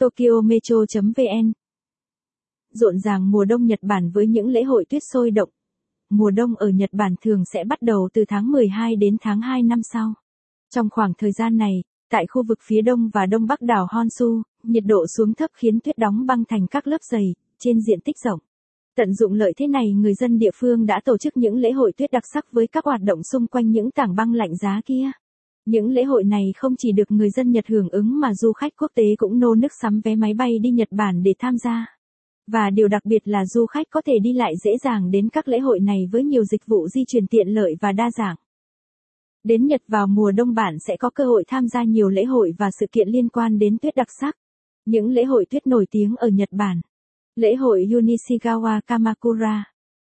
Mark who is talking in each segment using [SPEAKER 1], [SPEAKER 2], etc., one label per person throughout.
[SPEAKER 1] Tokyo Metro.vn Rộn ràng mùa đông Nhật Bản với những lễ hội tuyết sôi động. Mùa đông ở Nhật Bản thường sẽ bắt đầu từ tháng 12 đến tháng 2 năm sau. Trong khoảng thời gian này, tại khu vực phía đông và đông bắc đảo Honshu, nhiệt độ xuống thấp khiến tuyết đóng băng thành các lớp dày, trên diện tích rộng. Tận dụng lợi thế này người dân địa phương đã tổ chức những lễ hội tuyết đặc sắc với các hoạt động xung quanh những tảng băng lạnh giá kia. Những lễ hội này không chỉ được người dân Nhật hưởng ứng mà du khách quốc tế cũng nô nức sắm vé máy bay đi Nhật Bản để tham gia. Và điều đặc biệt là du khách có thể đi lại dễ dàng đến các lễ hội này với nhiều dịch vụ di chuyển tiện lợi và đa dạng. Đến Nhật vào mùa đông bạn sẽ có cơ hội tham gia nhiều lễ hội và sự kiện liên quan đến tuyết đặc sắc. Những lễ hội tuyết nổi tiếng ở Nhật Bản. Lễ hội Unishigawa Kamakura.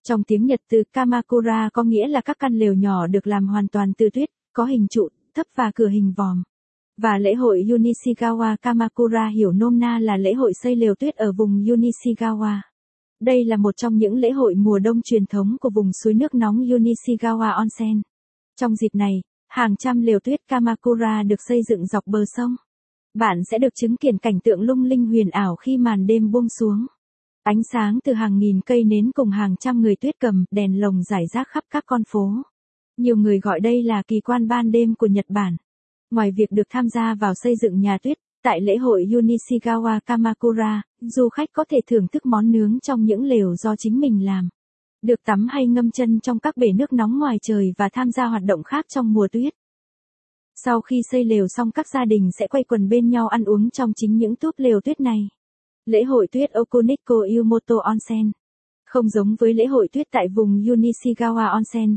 [SPEAKER 1] Trong tiếng Nhật từ Kamakura có nghĩa là các căn lều nhỏ được làm hoàn toàn từ tuyết, có hình trụ, thấp và cửa hình vòm. Và lễ hội Unishigawa Kamakura hiểu nôm na là lễ hội xây lều tuyết ở vùng Unishigawa. Đây là một trong những lễ hội mùa đông truyền thống của vùng suối nước nóng Unishigawa Onsen. Trong dịp này, hàng trăm lều tuyết Kamakura được xây dựng dọc bờ sông. Bạn sẽ được chứng kiến cảnh tượng lung linh huyền ảo khi màn đêm buông xuống. Ánh sáng từ hàng nghìn cây nến cùng hàng trăm người tuyết cầm đèn lồng rải rác khắp các con phố. Nhiều người gọi đây là kỳ quan ban đêm của Nhật Bản. Ngoài việc được tham gia vào xây dựng nhà tuyết, tại lễ hội Unishigawa Kamakura, du khách có thể thưởng thức món nướng trong những lều do chính mình làm. Được tắm hay ngâm chân trong các bể nước nóng ngoài trời và tham gia hoạt động khác trong mùa tuyết. Sau khi xây lều xong các gia đình sẽ quay quần bên nhau ăn uống trong chính những túp lều tuyết này. Lễ hội tuyết Okuniko Yumoto Onsen. Không giống với lễ hội tuyết tại vùng Unishigawa Onsen.